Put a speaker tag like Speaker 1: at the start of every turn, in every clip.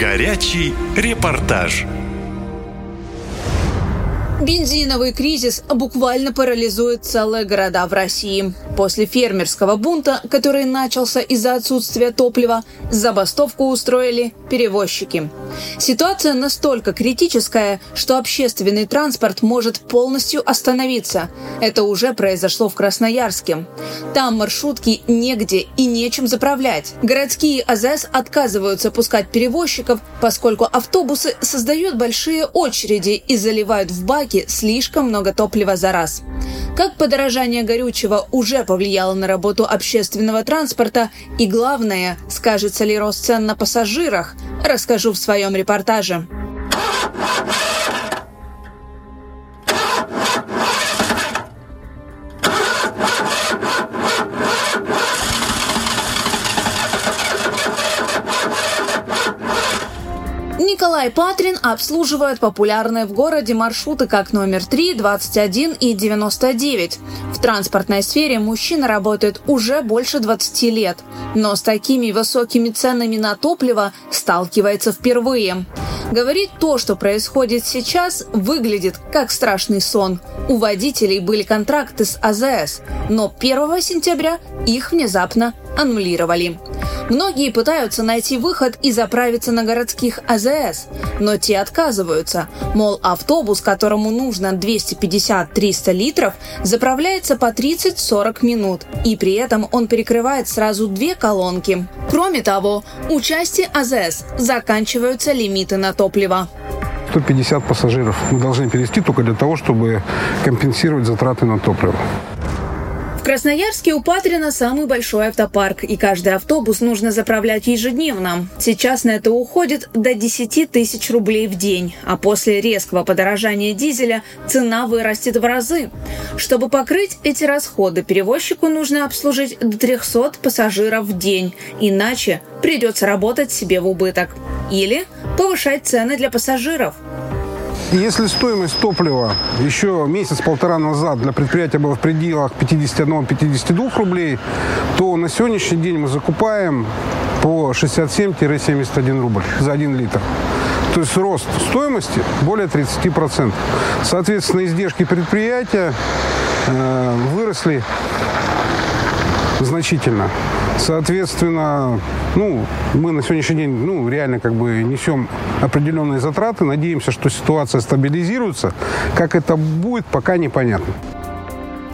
Speaker 1: Горячий репортаж.
Speaker 2: Бензиновый кризис буквально парализует целые города в России. После фермерского бунта, который начался из-за отсутствия топлива, забастовку устроили перевозчики. Ситуация настолько критическая, что общественный транспорт может полностью остановиться. Это уже произошло в Красноярске. Там маршрутки негде и нечем заправлять. Городские АЗС отказываются пускать перевозчиков, поскольку автобусы создают большие очереди и заливают в баки баке слишком много топлива за раз. Как подорожание горючего уже повлияло на работу общественного транспорта и, главное, скажется ли рост цен на пассажирах, расскажу в своем репортаже. Николай Патрин обслуживает популярные в городе маршруты как номер 3, 21 и 99. В транспортной сфере мужчина работает уже больше 20 лет, но с такими высокими ценами на топливо сталкивается впервые. Говорит, то, что происходит сейчас, выглядит как страшный сон. У водителей были контракты с АЗС, но 1 сентября их внезапно аннулировали. Многие пытаются найти выход и заправиться на городских АЗС, но те отказываются. Мол, автобус, которому нужно 250-300 литров, заправляется по 30-40 минут, и при этом он перекрывает сразу две колонки. Кроме того, у части АЗС заканчиваются лимиты на топливо.
Speaker 3: 150 пассажиров мы должны перевести только для того, чтобы компенсировать затраты на топливо.
Speaker 2: В Красноярске у Патрина самый большой автопарк, и каждый автобус нужно заправлять ежедневно. Сейчас на это уходит до 10 тысяч рублей в день, а после резкого подорожания дизеля цена вырастет в разы. Чтобы покрыть эти расходы, перевозчику нужно обслужить до 300 пассажиров в день, иначе придется работать себе в убыток. Или повышать цены для пассажиров.
Speaker 3: Если стоимость топлива еще месяц-полтора назад для предприятия была в пределах 51-52 рублей, то на сегодняшний день мы закупаем по 67-71 рубль за 1 литр. То есть рост стоимости более 30%. Соответственно, издержки предприятия э, выросли значительно. Соответственно, ну, мы на сегодняшний день, ну, реально как бы несем определенные затраты. Надеемся, что ситуация стабилизируется. Как это будет, пока непонятно.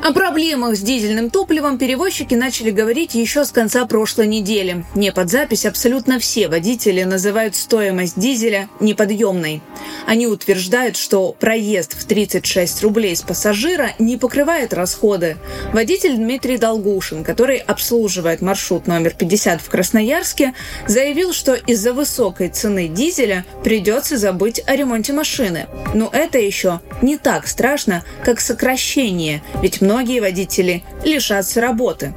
Speaker 2: О проблемах с дизельным топливом перевозчики начали говорить еще с конца прошлой недели. Не под запись абсолютно все водители называют стоимость дизеля неподъемной. Они утверждают, что проезд в 36 рублей с пассажира не покрывает расходы. Водитель Дмитрий Долгушин, который обслуживает маршрут номер 50 в Красноярске, заявил, что из-за высокой цены дизеля придется забыть о ремонте машины. Но это еще не так страшно, как сокращение, ведь многие водители лишатся работы.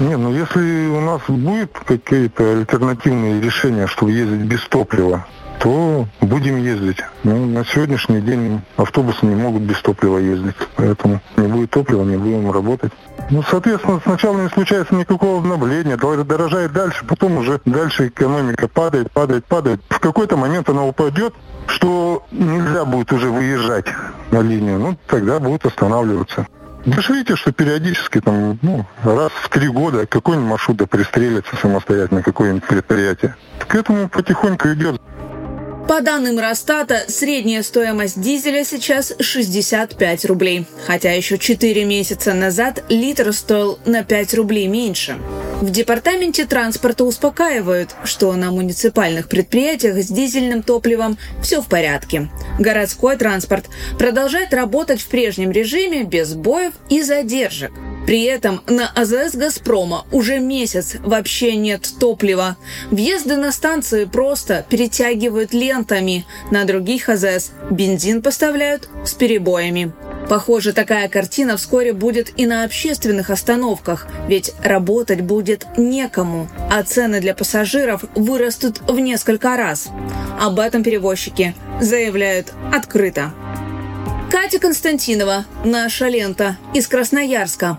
Speaker 4: Не, ну если у нас будет какие-то альтернативные решения, чтобы ездить без топлива, то будем ездить. Ну, на сегодняшний день автобусы не могут без топлива ездить, поэтому не будет топлива, не будем работать. Ну, соответственно, сначала не случается никакого обновления, дорожает дальше, потом уже дальше экономика падает, падает, падает. В какой-то момент она упадет, что нельзя будет уже выезжать на линию, ну, тогда будет останавливаться. Вы же видите, что периодически, там, ну, раз в три года какой-нибудь маршрут да пристрелится самостоятельно, какое-нибудь предприятие. К этому потихоньку идет.
Speaker 2: По данным Росстата, средняя стоимость дизеля сейчас 65 рублей, хотя еще 4 месяца назад литр стоил на 5 рублей меньше. В департаменте транспорта успокаивают, что на муниципальных предприятиях с дизельным топливом все в порядке. Городской транспорт продолжает работать в прежнем режиме без боев и задержек. При этом на АЗС «Газпрома» уже месяц вообще нет топлива. Въезды на станции просто перетягивают лентами. На других АЗС бензин поставляют с перебоями. Похоже, такая картина вскоре будет и на общественных остановках, ведь работать будет некому, а цены для пассажиров вырастут в несколько раз. Об этом перевозчики заявляют открыто. Катя Константинова, «Наша лента» из Красноярска.